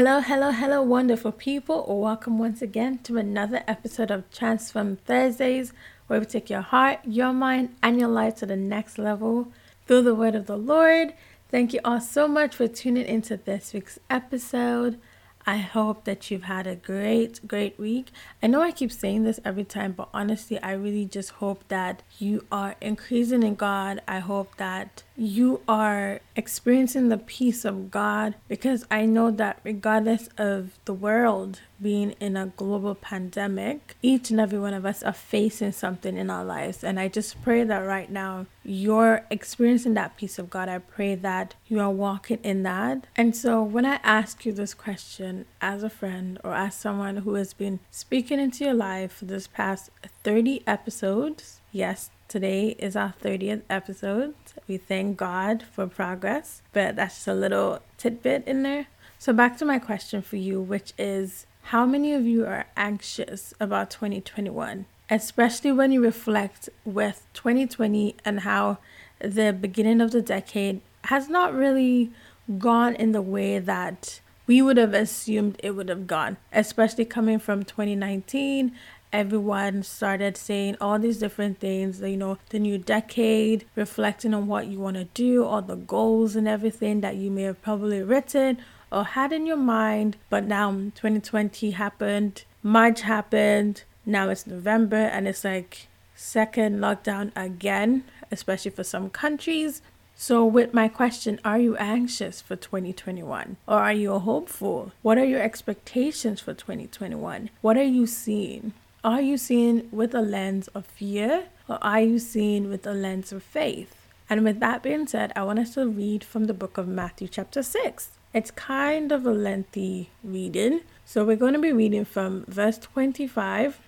Hello, hello, hello, wonderful people. Welcome once again to another episode of Transform Thursdays, where we take your heart, your mind, and your life to the next level through the word of the Lord. Thank you all so much for tuning into this week's episode. I hope that you've had a great, great week. I know I keep saying this every time, but honestly, I really just hope that you are increasing in God. I hope that you are experiencing the peace of God because I know that regardless of the world being in a global pandemic, each and every one of us are facing something in our lives. And I just pray that right now you're experiencing that peace of God. I pray that you are walking in that. And so when I ask you this question as a friend or as someone who has been speaking into your life for this past 30 episodes, yes, Today is our 30th episode. We thank God for progress, but that's just a little tidbit in there. So, back to my question for you, which is how many of you are anxious about 2021, especially when you reflect with 2020 and how the beginning of the decade has not really gone in the way that we would have assumed it would have gone, especially coming from 2019 everyone started saying all these different things, you know, the new decade, reflecting on what you want to do, all the goals and everything that you may have probably written or had in your mind. But now 2020 happened, March happened, now it's November, and it's like second lockdown again, especially for some countries. So, with my question, are you anxious for 2021 or are you hopeful? What are your expectations for 2021? What are you seeing? Are you seeing with a lens of fear or are you seeing with a lens of faith? And with that being said, I want us to read from the book of Matthew, chapter 6. It's kind of a lengthy reading. So we're going to be reading from verse 25,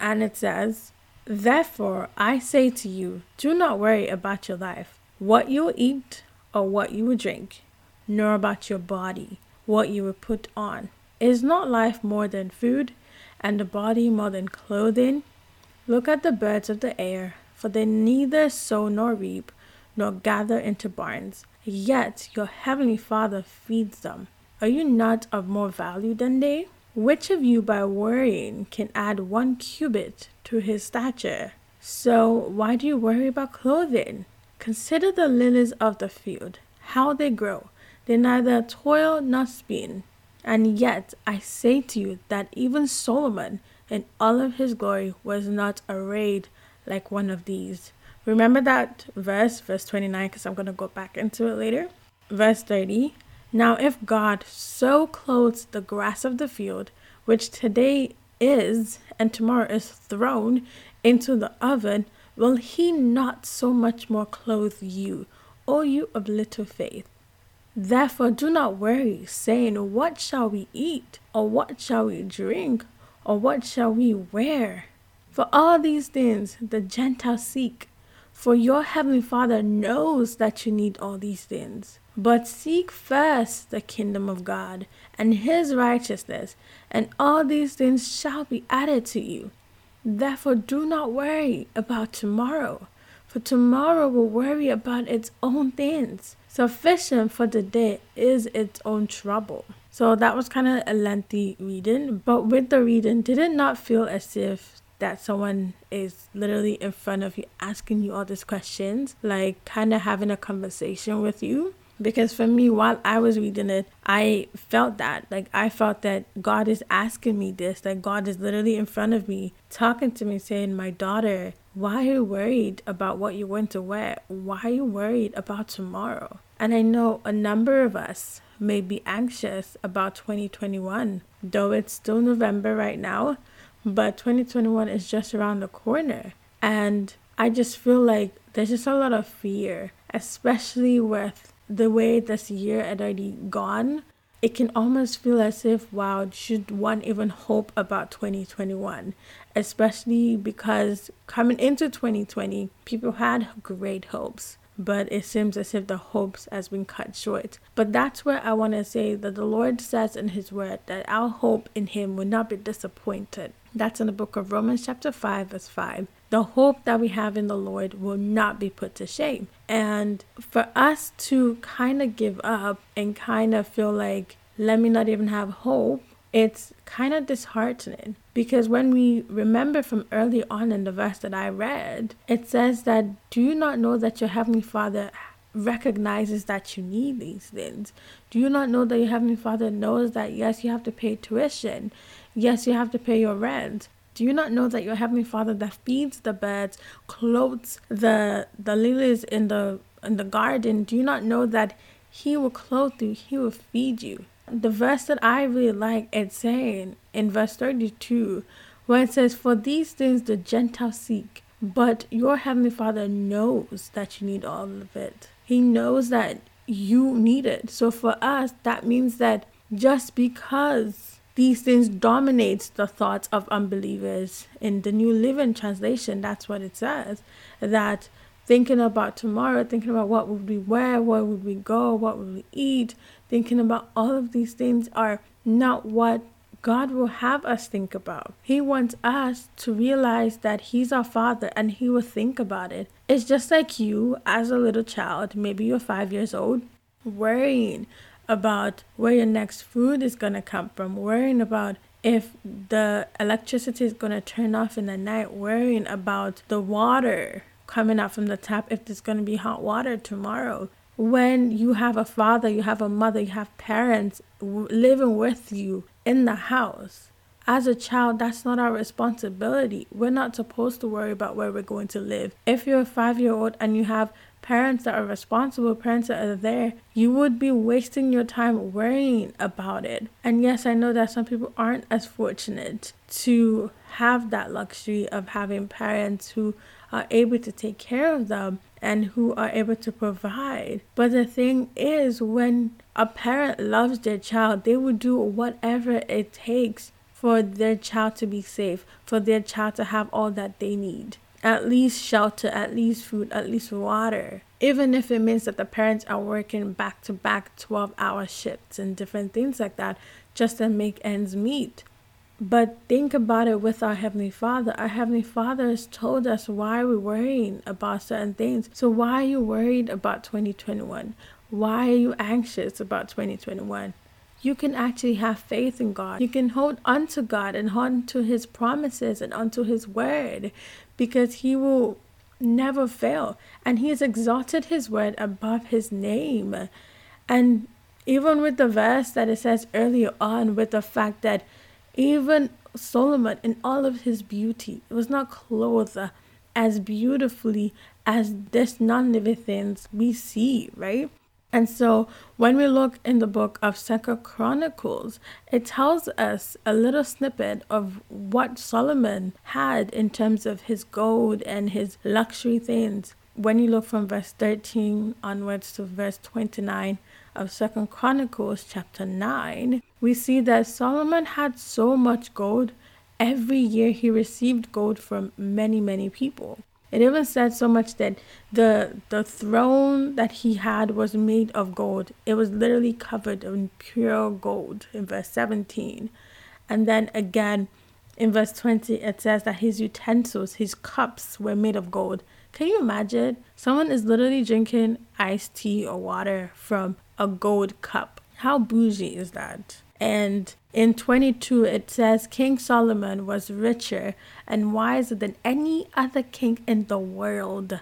and it says, Therefore I say to you, do not worry about your life, what you will eat or what you will drink, nor about your body, what you will put on. Is not life more than food? And the body more than clothing? Look at the birds of the air, for they neither sow nor reap, nor gather into barns, yet your heavenly Father feeds them. Are you not of more value than they? Which of you by worrying can add one cubit to his stature? So why do you worry about clothing? Consider the lilies of the field, how they grow. They neither toil nor spin. And yet I say to you that even Solomon in all of his glory was not arrayed like one of these. Remember that verse, verse 29, because I'm going to go back into it later. Verse 30 Now, if God so clothes the grass of the field, which today is and tomorrow is thrown into the oven, will he not so much more clothe you, O you of little faith? Therefore, do not worry, saying, What shall we eat? Or what shall we drink? Or what shall we wear? For all these things the Gentiles seek. For your heavenly Father knows that you need all these things. But seek first the kingdom of God and his righteousness, and all these things shall be added to you. Therefore, do not worry about tomorrow, for tomorrow will worry about its own things. Sufficient for the day is its own trouble. So that was kind of a lengthy reading, but with the reading, did it not feel as if that someone is literally in front of you asking you all these questions, like kind of having a conversation with you? Because for me, while I was reading it, I felt that. Like, I felt that God is asking me this. Like, God is literally in front of me, talking to me, saying, My daughter, why are you worried about what you're going to wear? Why are you worried about tomorrow? And I know a number of us may be anxious about 2021, though it's still November right now, but 2021 is just around the corner. And I just feel like there's just a lot of fear, especially with the way this year had already gone, it can almost feel as if, wow, should one even hope about 2021? Especially because coming into 2020, people had great hopes, but it seems as if the hopes has been cut short. But that's where I want to say that the Lord says in His Word that our hope in Him will not be disappointed. That's in the book of Romans, chapter 5, verse 5 the hope that we have in the Lord will not be put to shame. And for us to kind of give up and kind of feel like let me not even have hope, it's kind of disheartening because when we remember from early on in the verse that I read, it says that do you not know that your heavenly Father recognizes that you need these things? Do you not know that your heavenly Father knows that yes, you have to pay tuition, yes, you have to pay your rent, do you not know that your heavenly Father that feeds the birds, clothes the the lilies in the in the garden, do you not know that he will clothe you, he will feed you? The verse that I really like it's saying in verse 32 where it says, For these things the Gentiles seek, but your heavenly Father knows that you need all of it. He knows that you need it. So for us, that means that just because these things dominates the thoughts of unbelievers in the new living translation that's what it says that thinking about tomorrow thinking about what would we wear where would we go what would we eat thinking about all of these things are not what God will have us think about. He wants us to realize that He's our Father and He will think about it. It's just like you, as a little child, maybe you're five years old, worrying about where your next food is going to come from, worrying about if the electricity is going to turn off in the night, worrying about the water coming out from the tap, if there's going to be hot water tomorrow. When you have a father, you have a mother, you have parents living with you in the house. As a child, that's not our responsibility. We're not supposed to worry about where we're going to live. If you're a five year old and you have parents that are responsible, parents that are there, you would be wasting your time worrying about it. And yes, I know that some people aren't as fortunate to have that luxury of having parents who are able to take care of them and who are able to provide. But the thing is, when a parent loves their child, they will do whatever it takes for their child to be safe, for their child to have all that they need at least shelter, at least food, at least water. Even if it means that the parents are working back to back 12 hour shifts and different things like that just to make ends meet. But think about it with our Heavenly Father. Our Heavenly Father has told us why we're worrying about certain things. So, why are you worried about 2021? Why are you anxious about 2021? You can actually have faith in God. You can hold on to God and hold on to His promises and onto His word because he will never fail. And he has exalted his word above his name. And even with the verse that it says earlier on, with the fact that even Solomon, in all of his beauty, was not clothed as beautifully as this non living things we see, right? And so when we look in the book of Second Chronicles, it tells us a little snippet of what Solomon had in terms of his gold and his luxury things. When you look from verse 13 onwards to verse 29 of Second Chronicles chapter 9, we see that Solomon had so much gold. Every year he received gold from many, many people. It even said so much that the the throne that he had was made of gold. It was literally covered in pure gold in verse 17. And then again in verse 20 it says that his utensils, his cups were made of gold. Can you imagine? Someone is literally drinking iced tea or water from a gold cup. How bougie is that? And in 22, it says King Solomon was richer and wiser than any other king in the world.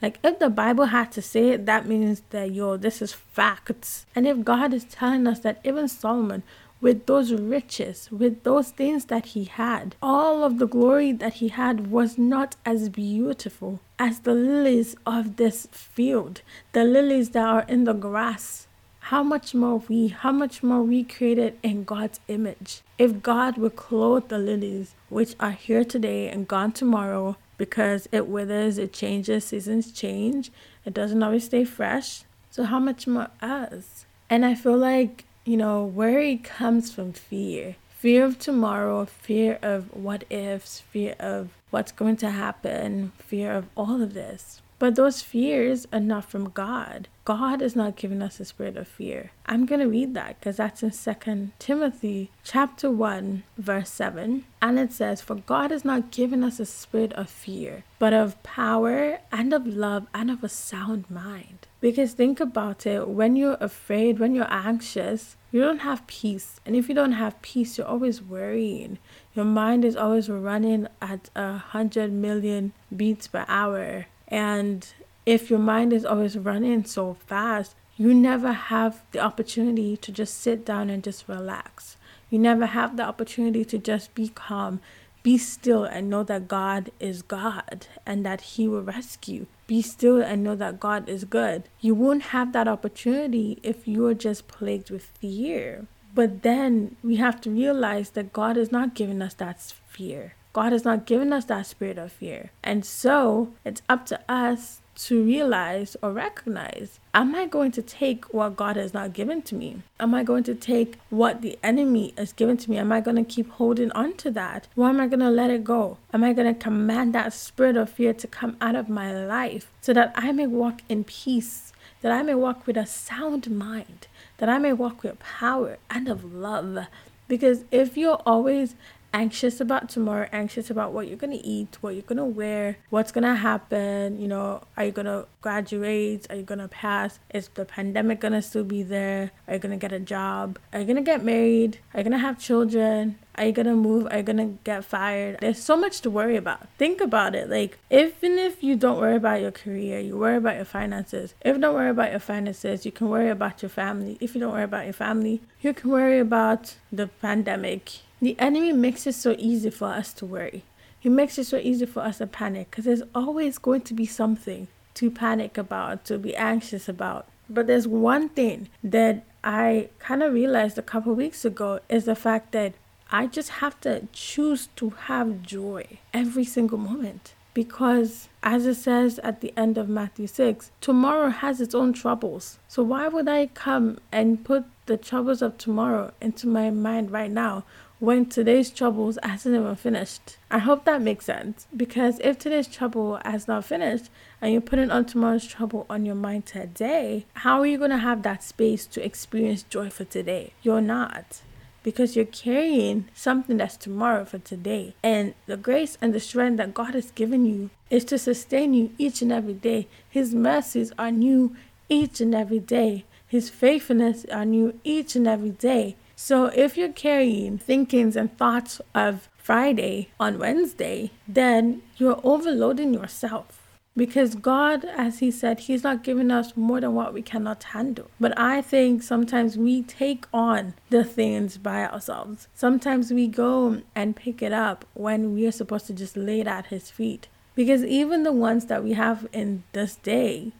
Like, if the Bible had to say it, that means that, yo, this is facts. And if God is telling us that even Solomon, with those riches, with those things that he had, all of the glory that he had was not as beautiful as the lilies of this field, the lilies that are in the grass how much more we, how much more we created in God's image. If God would clothe the lilies, which are here today and gone tomorrow, because it withers, it changes, seasons change, it doesn't always stay fresh. So, how much more us? And I feel like, you know, worry comes from fear fear of tomorrow, fear of what ifs, fear of what's going to happen, fear of all of this. But those fears are not from God. God is not giving us a spirit of fear. I'm going to read that because that's in 2 Timothy chapter 1 verse 7 and it says for God has not given us a spirit of fear but of power and of love and of a sound mind. Because think about it, when you're afraid, when you're anxious, you don't have peace. And if you don't have peace, you're always worrying. Your mind is always running at a hundred million beats per hour. And if your mind is always running so fast, you never have the opportunity to just sit down and just relax. You never have the opportunity to just be calm, be still, and know that God is God and that He will rescue. Be still and know that God is good. You won't have that opportunity if you are just plagued with fear. But then we have to realize that God is not giving us that fear. God has not given us that spirit of fear. And so it's up to us to realize or recognize am I going to take what God has not given to me? Am I going to take what the enemy has given to me? Am I going to keep holding on to that? Or am I going to let it go? Am I going to command that spirit of fear to come out of my life so that I may walk in peace, that I may walk with a sound mind, that I may walk with power and of love? Because if you're always anxious about tomorrow, anxious about what you're going to eat, what you're going to wear, what's going to happen. You know, are you going to graduate? Are you going to pass? Is the pandemic going to still be there? Are you going to get a job? Are you going to get married? Are you going to have children? Are you gonna move? Are you gonna get fired? There's so much to worry about. Think about it. Like, even if you don't worry about your career, you worry about your finances. If you don't worry about your finances, you can worry about your family. If you don't worry about your family, you can worry about the pandemic the enemy makes it so easy for us to worry. He makes it so easy for us to panic because there's always going to be something to panic about, to be anxious about. But there's one thing that I kind of realized a couple weeks ago is the fact that I just have to choose to have joy every single moment. Because, as it says at the end of Matthew 6, tomorrow has its own troubles. So, why would I come and put the troubles of tomorrow into my mind right now when today's troubles hasn't even finished. I hope that makes sense because if today's trouble has not finished and you're putting on tomorrow's trouble on your mind today, how are you going to have that space to experience joy for today? You're not because you're carrying something that's tomorrow for today. And the grace and the strength that God has given you is to sustain you each and every day. His mercies are new each and every day. His faithfulness are new each and every day. So if you're carrying thinkings and thoughts of Friday on Wednesday, then you're overloading yourself. Because God, as He said, He's not giving us more than what we cannot handle. But I think sometimes we take on the things by ourselves. Sometimes we go and pick it up when we are supposed to just lay it at His feet. Because even the ones that we have in this day,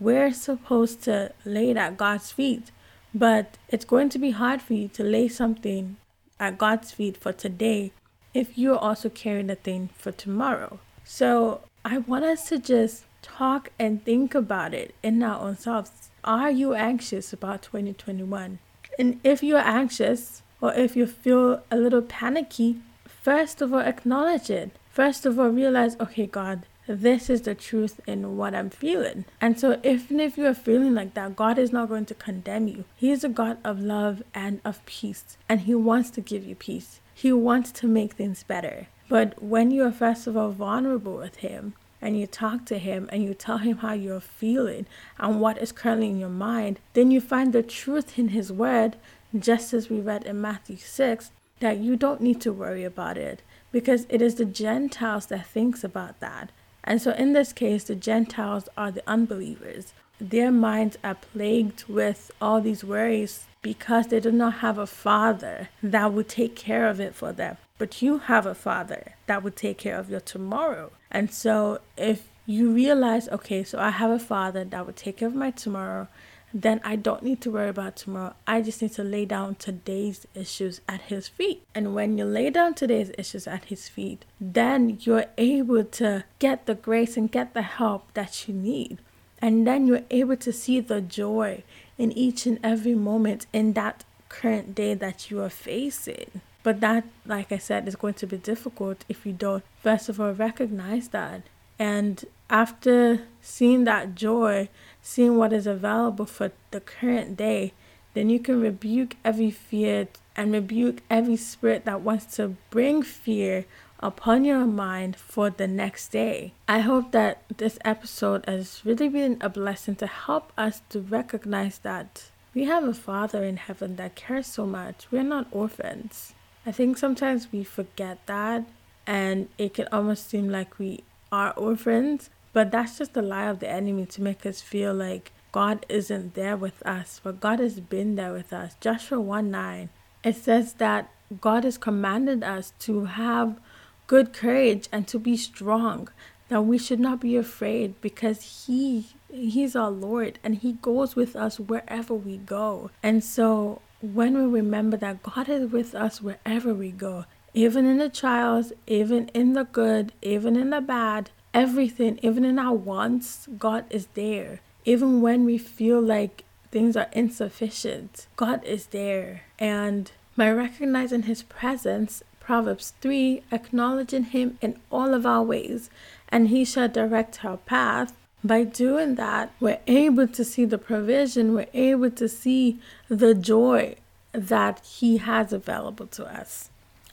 we're supposed to lay it at God's feet. But it's going to be hard for you to lay something at God's feet for today if you're also carrying the thing for tomorrow. So I want us to just talk and think about it in our own selves. Are you anxious about 2021? And if you're anxious or if you feel a little panicky, first of all, acknowledge it. First of all, realize, okay, God, this is the truth in what I'm feeling. And so, even if you're feeling like that, God is not going to condemn you. He is a God of love and of peace, and He wants to give you peace. He wants to make things better. But when you are first of all vulnerable with Him, and you talk to him and you tell him how you're feeling and what is currently in your mind, then you find the truth in his word, just as we read in Matthew 6, that you don't need to worry about it because it is the Gentiles that thinks about that. And so, in this case, the Gentiles are the unbelievers. Their minds are plagued with all these worries because they do not have a father that would take care of it for them. But you have a father that would take care of your tomorrow. And so, if you realize, okay, so I have a father that would take care of my tomorrow, then I don't need to worry about tomorrow. I just need to lay down today's issues at His feet. And when you lay down today's issues at His feet, then you're able to get the grace and get the help that you need. And then you're able to see the joy in each and every moment in that current day that you are facing. But that, like I said, is going to be difficult if you don't, first of all, recognize that And after seeing that joy, seeing what is available for the current day, then you can rebuke every fear and rebuke every spirit that wants to bring fear upon your mind for the next day. I hope that this episode has really been a blessing to help us to recognize that we have a Father in heaven that cares so much. We're not orphans. I think sometimes we forget that and it can almost seem like we are orphans, but that's just the lie of the enemy to make us feel like God isn't there with us, but God has been there with us. Joshua 1 9, it says that God has commanded us to have good courage and to be strong that we should not be afraid because he he's our lord and he goes with us wherever we go and so when we remember that god is with us wherever we go even in the trials even in the good even in the bad everything even in our wants god is there even when we feel like things are insufficient god is there and by recognizing his presence Proverbs 3, acknowledging Him in all of our ways, and He shall direct our path. By doing that, we're able to see the provision, we're able to see the joy that He has available to us.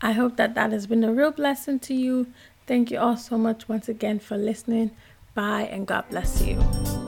I hope that that has been a real blessing to you. Thank you all so much once again for listening. Bye, and God bless you.